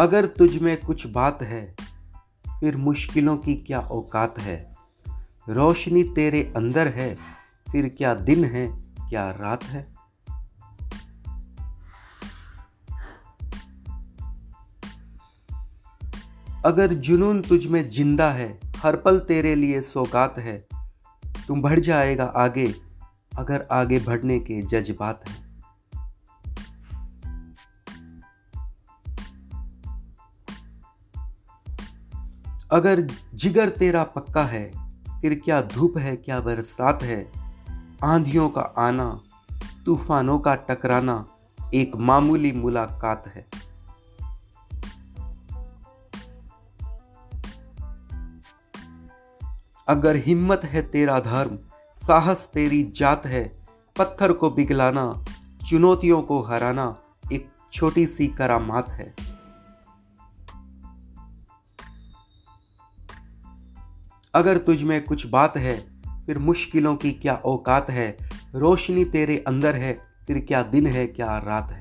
अगर तुझ में कुछ बात है, फिर मुश्किलों की क्या औकात है? रोशनी तेरे अंदर है, फिर क्या दिन है, क्या रात है? अगर जुनून तुझ में ज़िंदा है, हर पल तेरे लिए सौगात है, तुम बढ़ जाएगा आगे, अगर आगे बढ़ने के जज्बात हैं। अगर जिगर तेरा पक्का है, फिर क्या धूप है, क्या बरसात है? आंधियों का आना, तूफानों का टकराना एक मामूली मुलाकात है। अगर हिम्मत है तेरा धर्म, साहस तेरी जात है, पत्थर को बिगलाना, चुनौतियों को हराना एक छोटी सी करामात है। अगर तुझ में कुछ बात है, फिर मुश्किलों की क्या औकात है? रोशनी तेरे अंदर है, फिर क्या दिन है, क्या रात है?